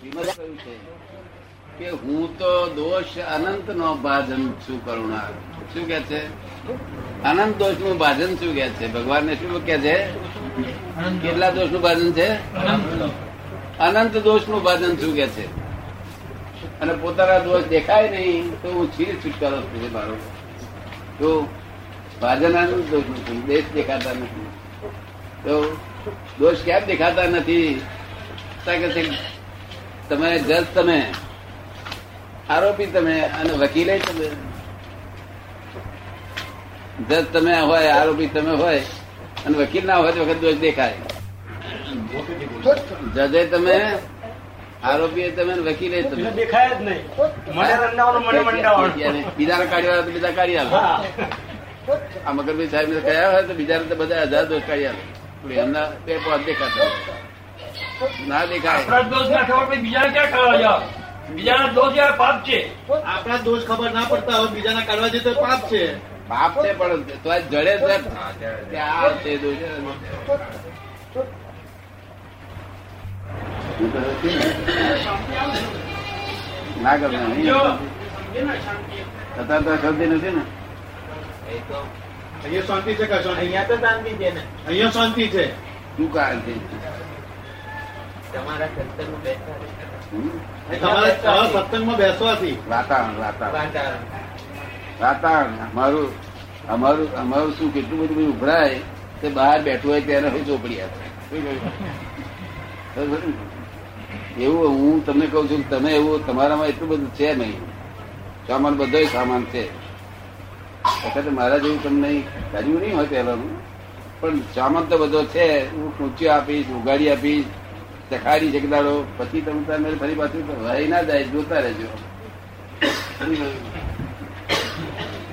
છે? કે હું તો દોષ અનંત નો ભાજન છું કરુણા. શું કે છે? અનંત દોષનું ભાજન શું કે છે? ભગવાન ને શું કે છે? કેટલા દોષ. નું ભાજન છે? અનંત દોષ. નું ભાજન શું કે છે? અને પોતાના દોષ દેખાય નહીં તો હું છીર છુટકારો છે મારો. તો ભાજન અનંત દોષનું દેશ દેખાતા નથી. તો દોષ કેમ દેખાતા નથી? તમે જજ તમે આરોપી તમે અને વકીલે તમે. જજ તમે હોય આરોપી તમે હોય અને વકીલ ના હોય તો વખત દોષ દેખાય. જજે તમે આરોપી તમે વકીલે તમે. દેખાય જ નહીં. બીજાને કાઢી આવે તો બીજા કાઢી આવે. આ મગરભાઈ સાહેબ કયા હોય તો બીજા બધા હજાર દોષ કાઢી આવે એમના તે પોત દેખાતા. ના દેખાય આપણા દોષ ના ખબર પછી બીજાને ક્યાં ખાવા જાવ બીજાના દોષ યાર પાપ છે આપણા દોષ ખબર ના પડતા હોય બીજાના કાઢવા જઈએ તો પાપ છે પાપ છે પણ તો આ જડે છે કે આ છે દોષ ના ગમે નહીં. અત્યારે તો શબ્દ નથી ને અહીંયા શાંતિ છે કશો નહીં. અહીંયા તો શાંતિ છે ને અહીંયા શાંતિ છે શું કારણ છે તમારા સત્સંગમાં બેસતા તમારા સત્સંગમાં બેસવાથી? વાતાવરણ વાતાવરણ. વાતાવરણ. વાતાવરણ અમારું અમારું અમારું શું કેટલું બધું બધું ઉભરાય તે બહાર બેઠું હોય ત્યારે હું ચોપડી આપે. એવું હું તમને કઉ છું કે તમે એવું તમારામાં એટલું બધું છે નહીં. સામાન બધો સામાન છે. વખતે મારા જેવું તમને કર્યું નહીં હોય પહેલાનું. પણ સામાન તો બધો છે. હું ઊંચી આપીશ ઉગાડી આપીશ ચખાડી શકદાડો પછી તમે તમે ફરી પાછું રહી ના જાય જોતા રહેજો.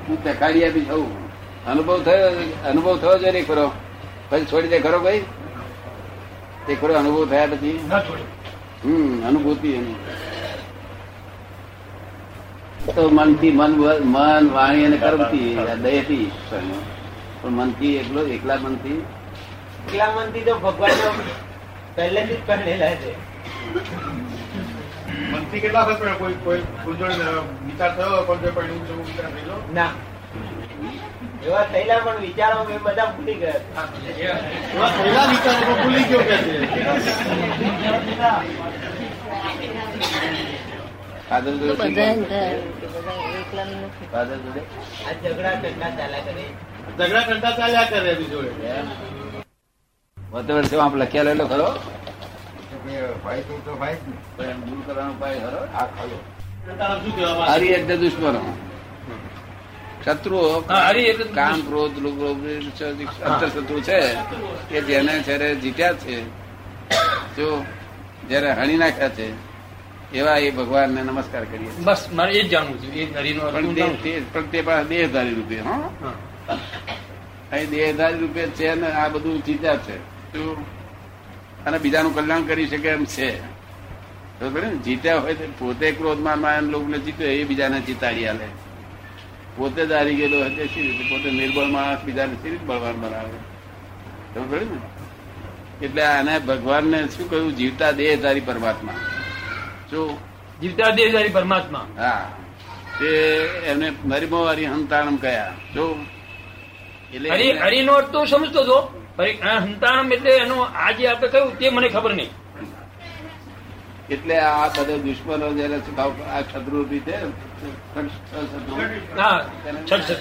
હું ચખાડી આપી હવું અનુભવ થયો અનુભવ થયો છે ને ખરો? પછી છોડી દે ખરો ભાઈ? તે ખરો અનુભવ થયા પછી? હમ અનુભૂતિ એની. તો મનથી મન મન વાણી અને કર્મથી દયથી. પણ મનથી એકલો એકલા મનથી? એકલા મનથી તો ભગવાન પહેલેથી જ પહેરેલા છે. મનથી કેટલા વખત કોઈ વિચાર થયો પણ એવું વિચાર થયેલો? ના. એવા થયેલા પણ વિચારો મેં બધા ભૂલી ગયા એવા થયેલા વિચારો ભૂલી ગયો કે છે? જોડે આ ઝઘડા ચંડા ચાલ્યા કરે. ઝઘડા કરતા ચાલ્યા કરે એની જોડે વતે વર્ષે લખ્યા લેલો ખરો? હરિ એટલે દુશ્મનો શત્રુઓ કામ ક્રોધ અંતર શત્રુ છે કે જેને જયારે જીત્યા છે જો જયારે હણી નાખ્યા છે એવા એ ભગવાન ને નમસ્કાર કરીએ બસ મારે એ જ જાણવું છે પણ તે- પણ દેહધારી રૂપે હા. અહીં દેહધારી રૂપે છે ને આ બધું જીત્યા છે? અને બીજાનું કલ્યાણ કરી શકે એમ છે. ને? જીત્યા હોય તો પોતે ક્રોધમાં માન લોકોને જીત્યો એ બીજાને જીતાડી આલે. પોતે જ હારી ગયેલો હોય તે શી રીતે? પોતે નિર્બળ માણસ બીજાને શી રીતે બળવાન બનાવે? ખબર પડી ને? એટલે આને ભગવાનને શું કહ્યું? જીવતા દેહધારી પરમાત્મા. શું જીવતા દેહધારી પરમાત્મા. હા. તે એમને મરીમો હરિહંતાણમ કયા? જો. એટલે હરિ હરિનો અર્થ તો સમજતો હતો હરિ- હંતાણમ એટલે એનો આ જે આપણે કહ્યું તે મને ખબર નહીં. એટલે આ બધા દુશ્મનો જેને આ શત્રુરૂપી છે છઠ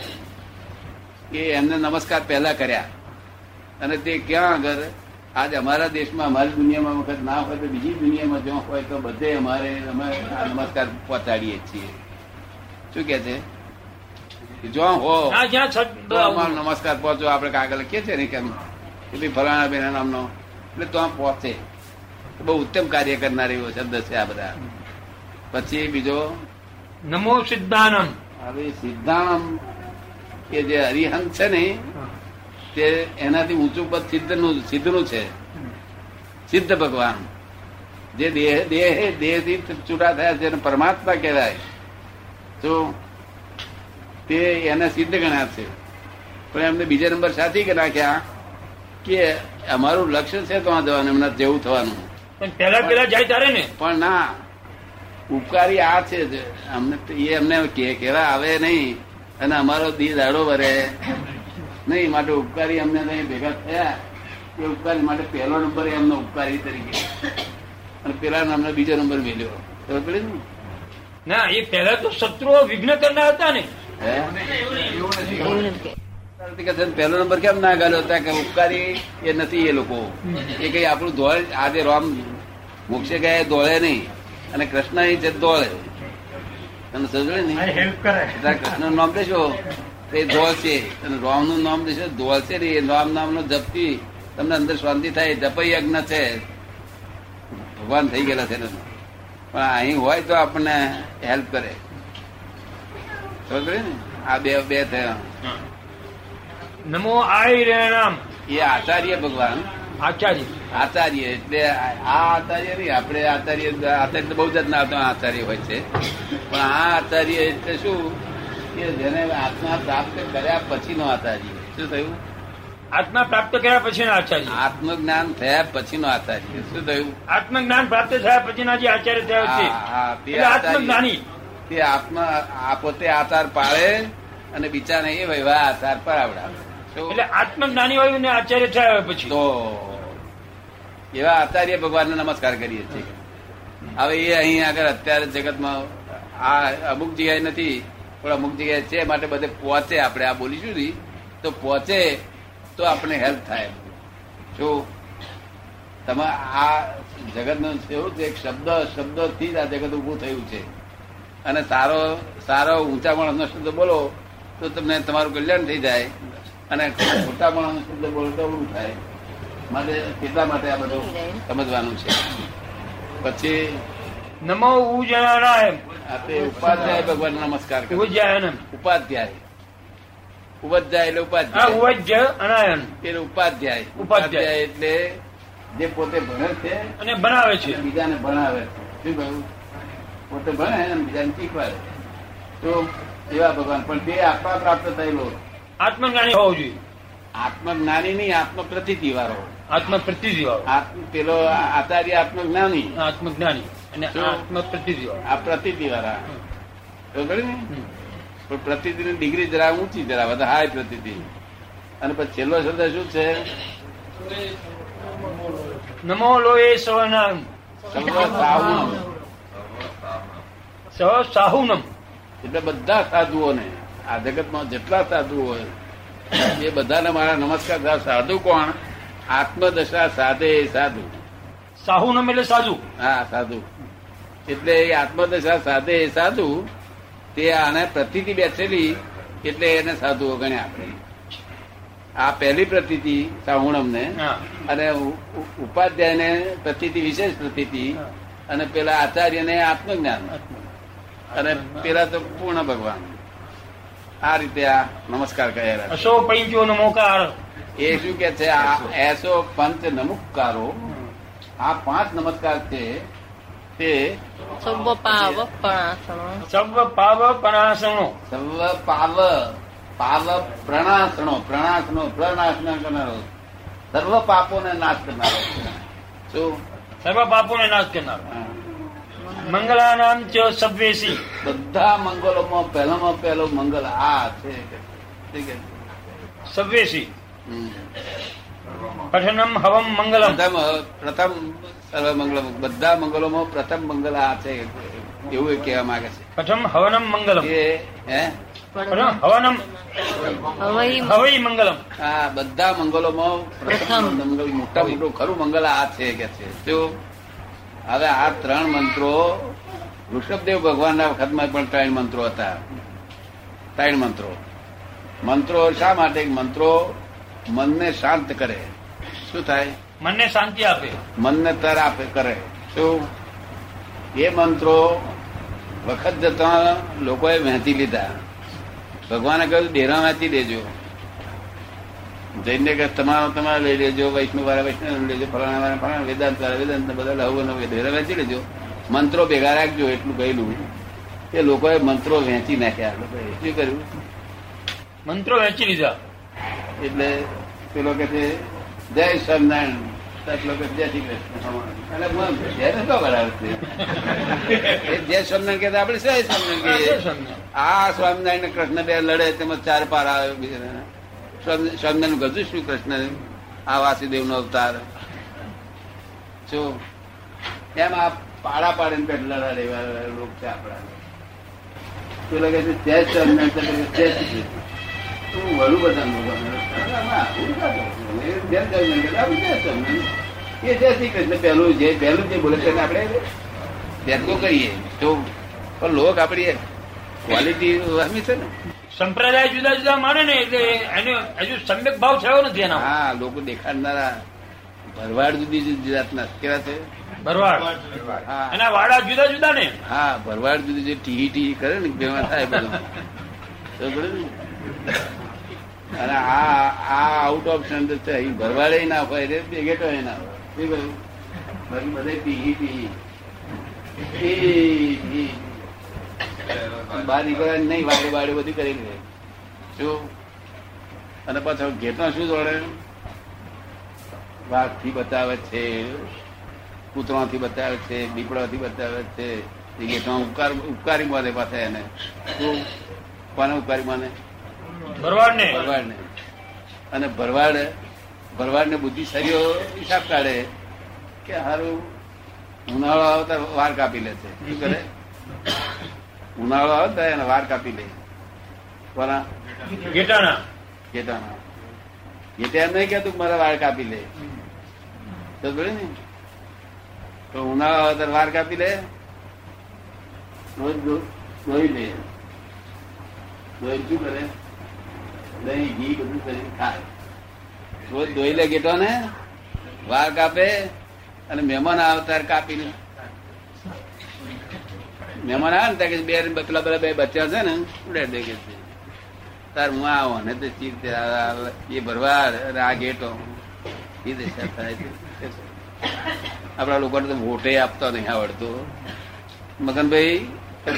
એમને નમસ્કાર પહેલા કર્યા. અને તે ક્યાં આગળ? આજ અમારા દેશમાં અમારી દુનિયામાં વખત ના હોય તો બીજી દુનિયામાં જો હોય તો બધે અમારે અમે નમસ્કાર પહોંચાડીએ છીએ. શું કે છે? જો હો અમારો નમસ્કાર પહોંચો. આપણે કાગળ કે છે ને કેમ? ભાઈ ફલાણા બેના નામનો. એટલે તો પહોંચે બહુ ઉત્તમ કાર્ય કરનાર એવો શબ્દ છે આ બધા. પછી બીજો. નમો સિદ્ધાનમ હવે સિદ્ધાંત કે જે હરિહંત છે ને તે એનાથી ઊંચું પદ સિદ્ધનું સિદ્ધનું છે. સિદ્ધ ભગવાન. જે દેહ દેહ દેહથી છૂટા થયા છે પરમાત્મા કહેવાય. તો તે એને સિદ્ધ ગણ્યા છે. પણ એમને બીજા નંબર સાથી નાખ્યા? કે અમારું લક્ષ્ય છે તો જવાનું એમના જેવું થવાનું. પણ પેલા પેલા જાય ત્યારે ને? પણ ના ઉપકારી આ છે અમને એ અમને કે કેવા આવે નહીં અને અમારો દી દાડો વરે. નહીં માટે ઉપકારી અમને નહીં ભેગા થયા. એ ઉપકારી માટે પહેલો નંબર એમનો ઉપકારી તરીકે. અને પેલા અમને બીજો નંબર મેલ્યો. ખબર પડી ને? ના એ પહેલા તો શત્રુઓ વિઘ્ન કરનાર હતા ને. હે? એવું નથી. પહેલો નંબર કેમ ના ગાલ્યો હતા કે ઉપકારી એ નથી એ લોકો. એ કઈ આપણું દોડ આજે રામ મોક્ષે ગયા દોળે નહીં. અને કૃષ્ણ એ જે દોળે તમે સમજે ને? હેલ્પ કરે. એટલે કૃષ્ણ નામ દેશો તે એ છે. અને રામનું નામ દેશો દોડ છે ને એ રામ નામ નો જપથી તમને અંદર શાંતિ થાય. જપ યજ્ઞ છે. ભગવાન થઈ ગયેલા છે પણ અહીં હોય તો આપણને હેલ્પ કરે. સમજ ને? આ બે બે થયા. નમો આય રે એ આચાર્ય ભગવાન. આચાર્ય. આચાર્ય એટલે આ આચાર્ય નહીં આપણે આચાર્ય આચાર્ય તો બહુ જાતના આચાર્ય હોય છે. પણ આ આચાર્ય એટલે શું? કે જેને આત્મા પ્રાપ્ત કર્યા પછીનો આચાર્ય. શું થયું? આત્મા પ્રાપ્ત કર્યા પછી આચાર્ય. આત્મજ્ઞાન થયા પછી નો આચાર્ય. શું થયું? આત્મજ્ઞાન પ્રાપ્ત થયા પછીના જે આચાર્ય થયા છે. આત્મજ્ઞાની. તે આત્મા આ પોતે આચાર પાળે અને બીજાને એ વહીવા આચાર પરાવડાવે શું? એટલે આત્મજ્ઞાની હોય ને આચાર્ય થયા પછી. તો એવા આચાર્ય ભગવાનને નમસ્કાર કરીએ છીએ. હવે એ અહીં આગળ અત્યારે જગતમાં આ અમુક જગ્યાએ નથી, પણ અમુક જગ્યાએ છે માટે બધે પહોંચે આપણે. આ બોલીશું ને તો પહોંચે તો આપણે હેલ્પ થાય. જો તમે આ જગતનું એવું છે, એક શબ્દ, શબ્દથી જ આ જગત ઊભું થયું છે. અને સારો સારો ઊંચા માણસનો શબ્દ બોલો, તો તમને તમારું કલ્યાણ થઈ જાય. અને ખોટા પણ શબ્દ બોલો તો અવળું થાય? માટે કેટલા માટે આ બધું સમજવાનું છે? પછી નમો ઉજનારાય આ ઉપાધ્યાય ભગવાન નમસ્કાર કરે ઉજ્જાયનમ ઉપાધ્યાય. ઉપાધ્યાય એટલે ઉપાધ્યાય. ઉવજ્ય અનાયન એટલે ઉપાધ્યાય. ઉપાધ્યાય. ઉપાધ્યાય એટલે જે પોતે ભણે છે અને બનાવે છે. બીજાને ભણાવે છે. શું કહ્યું? પોતે ભણે અને બીજાને શીખવાડે. તો એવા ભગવાન. પણ તે આપવા પ્રાપ્ત થયેલો આત્મજ્ઞાની હોવું જોઈએ. આત્મજ્ઞાની નહીં આત્મ પ્રતિતિ વાળો આત્મ પ્રતિથી વાળો પેલો આચાર્ય આત્મજ્ઞાની. આત્મજ્ઞાની. અને આત્મ પ્રતિથી આ પ્રતિથી વાળા ખબર પડી ને? પણ પ્રતિદિન ડિગ્રી જરા ઊંચી જરા બધા હાય પ્રતિથી અને પછી છેલ્લો શબ્દ શું છે? નમો લોએ સવનામ સાહુનમ. સાહુનમ. એટલે બધા સાધુઓને આ જગતમાં જેટલા સાધુ હોય એ બધાને મારા નમસ્કાર થાય. સાધુ કોણ? આત્મદશા સાધે સાધુ. સાધુ સાહુનમ એટલે સાધુ. હા સાધુ. એટલે એ આત્મદશા સાધે સાધુ તે આને પ્રતિથી બેસેલી એટલે એને સાધુઓ ગણ્યા આપણે. આ પહેલી પ્રતિથી સાહુણમને અને ઉપાધ્યાયને પ્રતિથી વિશેષ પ્રતિથી અને પેલા આચાર્યને આત્મજ્ઞાન. અને પેલા તો પૂર્ણ ભગવાન. આ રીતે આ નમસ્કાર કર્યા અશો પંચો નમોકાર એ શું કે છે આ એસો પંચ નમુકારો આ પાંચ નમસ્કાર છે તે સર્વ પાવ પણાસણો. સર્વ પાવ પ્રણાસણો સર્વ પાવ પાવ પ્રણાસણો પ્રણાસણો પ્રણાસન કરનારો. સર્વ પાપોને નાશ કરનારો. શું? સર્વ પાપોને નાશ કરનાર. હા. મંગલાનામ ચ સબ્વેસી બધા મંગલોમાં પહેલામાં પહેલો મંગલ આ છે છે? હમ. પઠનમ હવમ મંગલમ. પ્રથમ સર્વ મંગલ બધા મંગલોમાં પ્રથમ મંગલ આ છે એવું એ કહેવા માંગે પ્રથમ હવનમ મંગલમ. છે હે? હવનમ. હવાઈ મંગલમ. આ બધા મંગલોમાં પ્રથમ. મંગલ મોટા મોટું ખરું મંગલ આ છે કે છે. જો હવે આ ત્રણ મંત્રો ઋષભદેવ ભગવાનના વખતમાં પણ ત્રણ મંત્રો હતા. ત્રણ મંત્રો. મંત્રો શા માટે? મંત્રો મનને શાંત કરે. શું થાય? મનને શાંતિ આપે. મનને તર આપે કરે. શું? એ મંત્રો વખત જતા લોકોએ વહેંચી લીધા. ભગવાને કહ્યું ડેરા વહેંચી દેજો. જઈને કે તમારો તમારે લઈ લેજો વૈષ્ણવ વાળા વૈષ્ણવ લઈ લેજો ફલાણા વાળા ફલાણા વેદાંત વાળા વેદાંત બધા લહુ ડેરા વેચી લેજો મંત્રો ભેગા રાખજો એટલું ગયેલું કે લોકોએ મંત્રો વેચી નાખ્યા લોકોએ શું કર્યું મંત્રો વેચી લીધા એટલે પેલો કે છે. જય સ્વામિનારાયણ એ કહીએ. આ સ્વામિનારાયણ કૃષ્ણ બે લડે તેમાં ચાર પાર આવે બીજા સ્વામિનારાયણ ગજુ શ્રી કૃષ્ણ આ વાસુદેવ નો અવતાર. જો, એમ આ પાડા પેટ લડાડે એવા લોક છે આપણા તો લાગે છે? જય સ્વામિનારાયણ જય શ્રી આવું એ જય શ્રી પહેલું જે પહેલું જે બોલે છે આપણે વ્યક્તો કરીએ. તો પણ લોક આપણી ક્વોલિટી વહમી છે ને. સંપ્રદાય જુદા જુદા માને ને એટલે એને હજુ સમ્યક ભાવ થયો નથી એના હા લોકો દેખાડનારા ભરવાડ જુદી જુદી જાતના કેવા છે? ભરવાડ. હા. એના વાડા જુદા જુદા ને. હા ભરવાડ જુદી જુદી ટીહી ટીહી કરે ને ભેવા થાય બધું? અને આ આ આઉટ ઓફ સ્ટેન્ડર્ડ છે અહીં ભરવાડે ના હોય રે બેગેટો ના હોય. શું કહ્યું? બાકી બધે ટીહી. ટીહી, ટીહી. બહાર નીકળે નહીં વાડે વાડે બધું કરી દે શું અને પાછો ઘેટમાં શું જોડે? વાઘથી બતાવે છે કૂતરાથી બતાવે છે દીપડાથી બતાવે છે. એ ઉપકાર ઉપકારી માને પાછા એને. શું કોને ઉપકારી માને? ભરવાડ ને ભરવાડ ને અને ભરવાડ ભરવાડ ને બુદ્ધિશાળીઓ હિસાબ કાઢે કે સારું ઉનાળો આવતા વાર કાપી લે છે. શું કરે? ઉનાળો આવે ત્યારે એને વાર કાપી લે. કોના? નહીં કેતું કે મારા વાળ કાપી લે. તો ને? તો ઉનાળો આવે ત્યારે વાર કાપી લે. રોજ દો- ધોઈ લે. દોઈ શું કરે? દહીં ઘી બધું કરી ખાય. રોજ ધોઈ લે ગેટો ને વાર કાપે અને મહેમાન આવે ત્યારે કાપી લે મહેમાન આવે ને ત્યાં બે પેલા પેલા બે બચ્ચા છે ને ઉડાડી દે કે તાર હું આવો ને તો ચીર એ ભરવા આ ગેટો એ દશા થાય લોકોને તો વોટે આપતા નહીં આવડતો. મગનભાઈ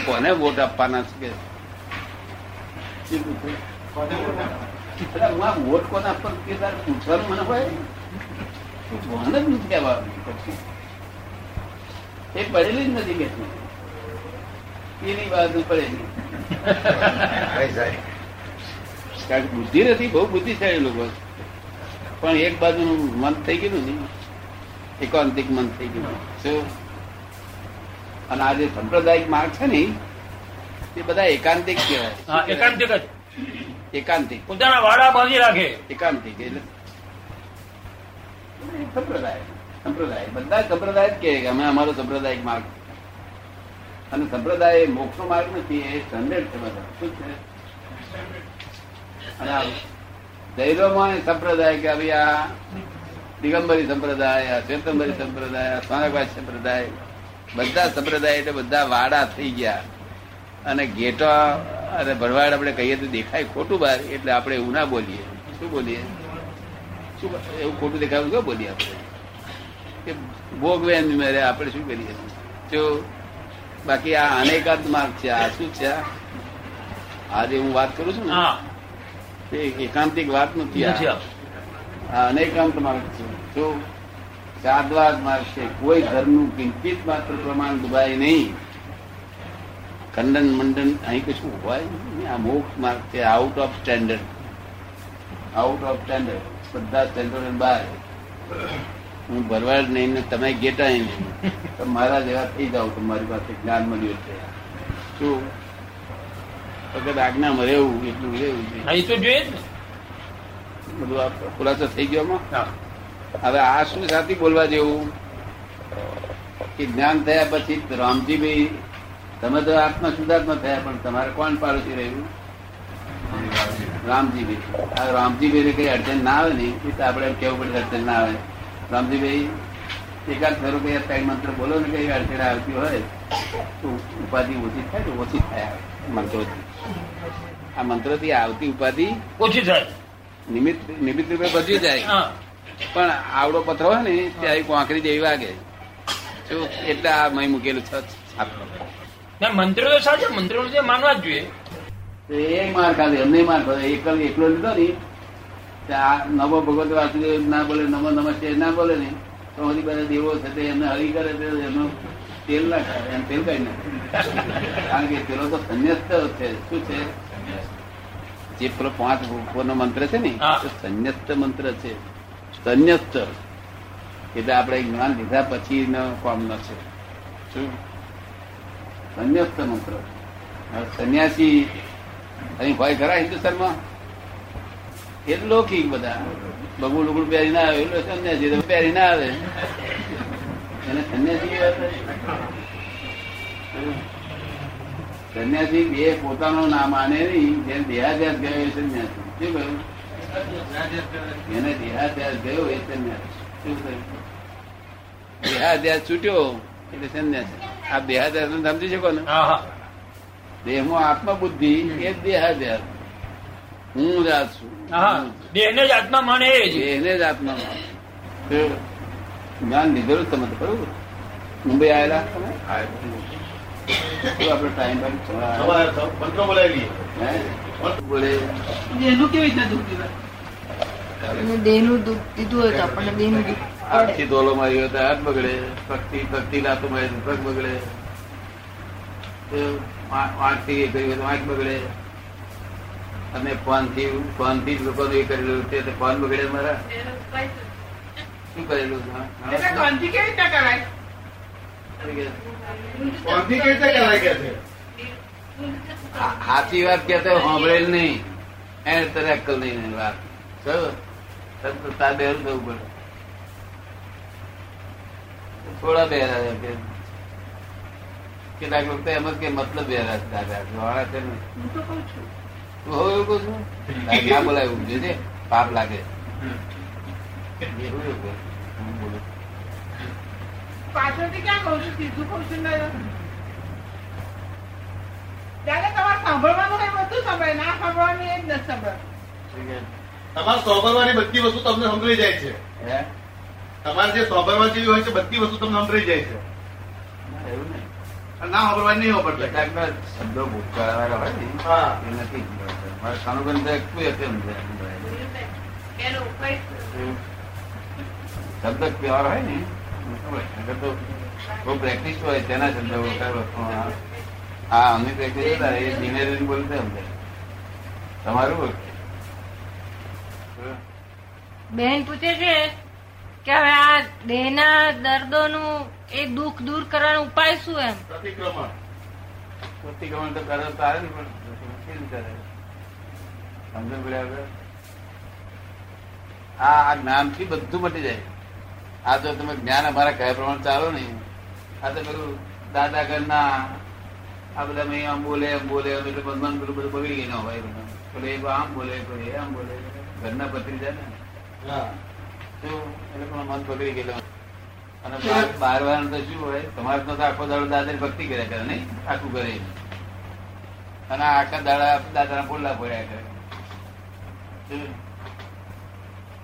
કોને વોટ આપવાના છે કે? હું કોને આપવાનો? કે તારે પૂછવાનું મને હોય? પૂછવાનું જ નથી કહેવાનું એ પડેલી જ નથી કે એની બાજુ પડે કારણ કે બુદ્ધિ નથી બહુ બુદ્ધિશાળી લોકો. પણ એક બાજુનું મન થઈ ગયું ને એકાંતિક મન થઈ ગયું. શું અને આ જે સંપ્રદાયિક માર્ગ છે ને એ બધા એકાંતિક કહેવાય. એકાંતિક જ. એકાંતિક. પોતાના વાડા બાંધી રાખે. એકાંતિક એટલે સંપ્રદાય. સંપ્રદાય. બધા સંપ્રદાય જ કે અમે અમારો સંપ્રદાયિક માર્ગ. અને સંપ્રદાય એ મોક્ષનો માર્ગ નથી, એ સ્ટેન્ડર્ડ છે બધા. શું છે? અને એ સંપ્રદાય કે ભાઈ આ દિગંબરી સંપ્રદાય, આ શ્વેતંબરી સંપ્રદાય, આ સ્વાનકવાદ સંપ્રદાય, બધા સંપ્રદાય એટલે બધા વાડા થઈ ગયા. અને ગેટો અને ભરવાડ આપણે કહીએ તો દેખાય ખોટું બહાર, એટલે આપણે એવું ના બોલીએ. શું બોલીએ? શું એવું ખોટું દેખાયું કે બોલીએ આપણે? કે ભોગવે મેરે, આપણે શું કરીએ? જો બાકી આ અનેકાંત માર્ગ છે. આ શું છે? આ? આજે હું વાત કરું છું ને? તે એકાંતિક વાત નથી આ. અનેકાંત માર્ગ છે. જો સાદવાદ માર્ગ છે કોઈ ધર્મનું કિંચિત માત્ર પ્રમાણ દુભાય નહીં. ખંડન મંડન અહીં કશું હોય નહીં. આ મોક્ષ માર્ગ છે out of standard out of standard બધા સ્ટેન્ડર્ડ બહાર હું ભરવાડ નહીં ને તમે ગેટા નહીં તો મારા જેવા થઈ જાઓ તો મારી પાસે જ્ઞાન મળ્યું છે. શું? વખત આજ્ઞામાં રહેવું એટલું રહેવું છે. બધું ખુલાસો થઈ ગયો હવે આ શું સાથી બોલવા જેવું? કે જ્ઞાન થયા પછી રામજીભાઈ તમે તો આત્મા શુદ્ધાત્મા થયા પણ તમારે કોણ પાડોશી રહ્યું? રામજીભાઈ. આ રામજીભાઈ કઈ અડચણ ના આવે ને? એ તો આપણે એમ કેવું પડે અડચણ ના આવે. રામજીભાઈ એકાદ ફેરો કઈ ત્રણ મંત્ર બોલો ને કઈ અડચણ આવતી હોય તો ઉપાધિ ઓછી થાય તો ઓછી થાય મંત્રોથી. આ મંત્રોથી આવતી ઉપાધિ ઓછી થાય. નિમિત્ત નિમિત્ત રૂપે બચી જાય. પણ આવડો પથરો હોય ને ત્યાં કોંકરી જેવી વાગે. એટલે આ મય મૂકેલું છે મંત્રો તો સાચા મંત્રો માનવા જ જોઈએ. એક એ માર ખાલી એમને માર ખાધો એકલ એકલો લીધો ને આ નમો ભગવત વાસુદેવ ના બોલે નમો નમસ્તે ના બોલે ને તો હજી બધા દેવો છે તે એમને હરી કરે તે એનું તેલ ના ખાય એમ તેલ કઈ નાખે. કારણ કે પેલો તો સંન્યસ્ત છે. શું છે? જે પેલો પાંચ નો મંત્ર છે ને. સંન્યસ્ત મંત્ર છે. સંન્યસ્ત. એટલે આપણે જ્ઞાન લીધા પછી નો કામનો છે. શું? સંન્યસ્ત મંત્ર. સંન્યાસી અહીં હોય ખરા હિન્દુસ્તાનમાં એ લૌકિક બધા. બગુ બગુલ પહેરી ના આવે એટલે સંન્યાસી તો પહેરી ના આવે. એને સંન્યાસી? સંન્યાસી બે પોતાનું નામ માને નહીં જેને દેહાદ્યાસ ગયો એ સંન્યાસી. શું કહ્યું? એને દેહાદ્યાસ ગયો એ સંન્યાસી. શું કહ્યું? દેહાદ્યાસ છૂટ્યો એટલે સંન્યાસી. આ દેહાદ્યાસ સમજી શકો ને? હા હા. દેહમાં આત્મબુદ્ધિ એ જ દેહાદ્યાસ હું જ આ છું. દેહને જ આત્મા માને એ જ. આત્મા માને. જ્ઞાન લીધેલું તમે તો બરોબર? મુંબઈ આવેલા તમે શું ટાઈમ મંત્રો બોલાવી લઈએ. એનું કેવી રીતે દુઃખ દીધા દેહનું દુઃખ દીધું હોય તો આપણને દેહનું દુઃખ દોલો માર્યો તો હાથ બગડે. ભક્તિ ભક્તિ લાતો મારી પગ બગડે. વાંચતી કર્યું હોય તો વાંચ બગડે. અને ફોનથી ફોનથી જ લોકોનું એ કરેલું છે. તો ફોન બગડે મારા? શું? કરેલું ફોનથી કેવી રીતે કરાય? કોણથી કેવી રીતે કરાય કે છે? સાચી વાત કેતો સાંભળેલ નહીં. એને તને અક્કલ નહીં વાત. તો તાર બેરું થવું પડે. થોડા બેરા છે કેટલાક લોકો તો એમ જ કે મતલબ બેરા છે દાદા વાળા છે. ને હું તો કઉ તું છું. ના બોલાય એવું છે પાપ લાગે એવું એવું કે હું બોલું પાછળથી ક્યાં કઉ છું? સીધું કઉ છું ત્યારે તમારે સાંભળવાનું બધું સાંભળે ના સાંભળવાનું એ જ નથી સાંભળે તમારે સોંપરવાની બધી વસ્તુ તમને સંભળી જાય છે. હે? તમારે જે સાંભળવા જેવી હોય છે બધી વસ્તુ તમને સંભળી જાય છે. એવું ના સાંભળવાની નહીં વાપરતા કેટલાકના શબ્દો ભૂતકાળવાળા હોય ને હા. એ નથી. મારા કાનુબેન કોઈ એક શબ્દ પ્યોર હોય ને. અગર તો બહુ પ્રેક્ટિસ હોય તેના શબ્દ. પણ હા અમે પ્રેક્ટિસ હતા એ ધીમે ધીમે બોલતે અમને તમારું બેન પૂછે છે કે હવે આ દેહના દર્દોનું એ દુઃખ દૂર કરવાનો ઉપાય શું એમ? પ્રતિક્રમણ. પ્રતિક્રમણ તો કરે તો આવે ને પણ કેવી કરે? સમજણ પડ્યા? આ જ્ઞાનથી બધું મટી જાય. આ તો તમે જ્ઞાન અમારા કયા પ્રમાણે ચાલો ને. આ તો પેલું દાદા ઘરના આ બધા મેં આમ બોલે એમ બોલે એમ એટલે મન પેલું બધું બગડી ગયું ના હોય બધું. પેલું એ આમ બોલે એ આમ બોલે. ઘરના પત્રી જાય ને. હા. એટલે પણ મન બગડી ગયેલું અને બાર- વાર તો શું હોય તમારે તો આખો દાડો દાદા ભક્તિ કર્યા કરે નહીં? આખું કરે અને આખા દાડા દાદા બોલલા પડ્યા કરે.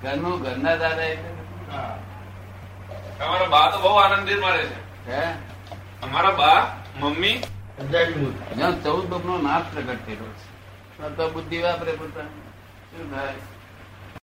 ઘરનું ઘરના દાદા એટલે? અમારા બા તો બહુ આનંદિત મળે છે. હે? અમારા બા મમ્મી. ચૌદ ચૌદ નો નાશ પ્રગટ કર્યો છે. તો બુદ્ધિ વાપરે પોતાની. શું થાય?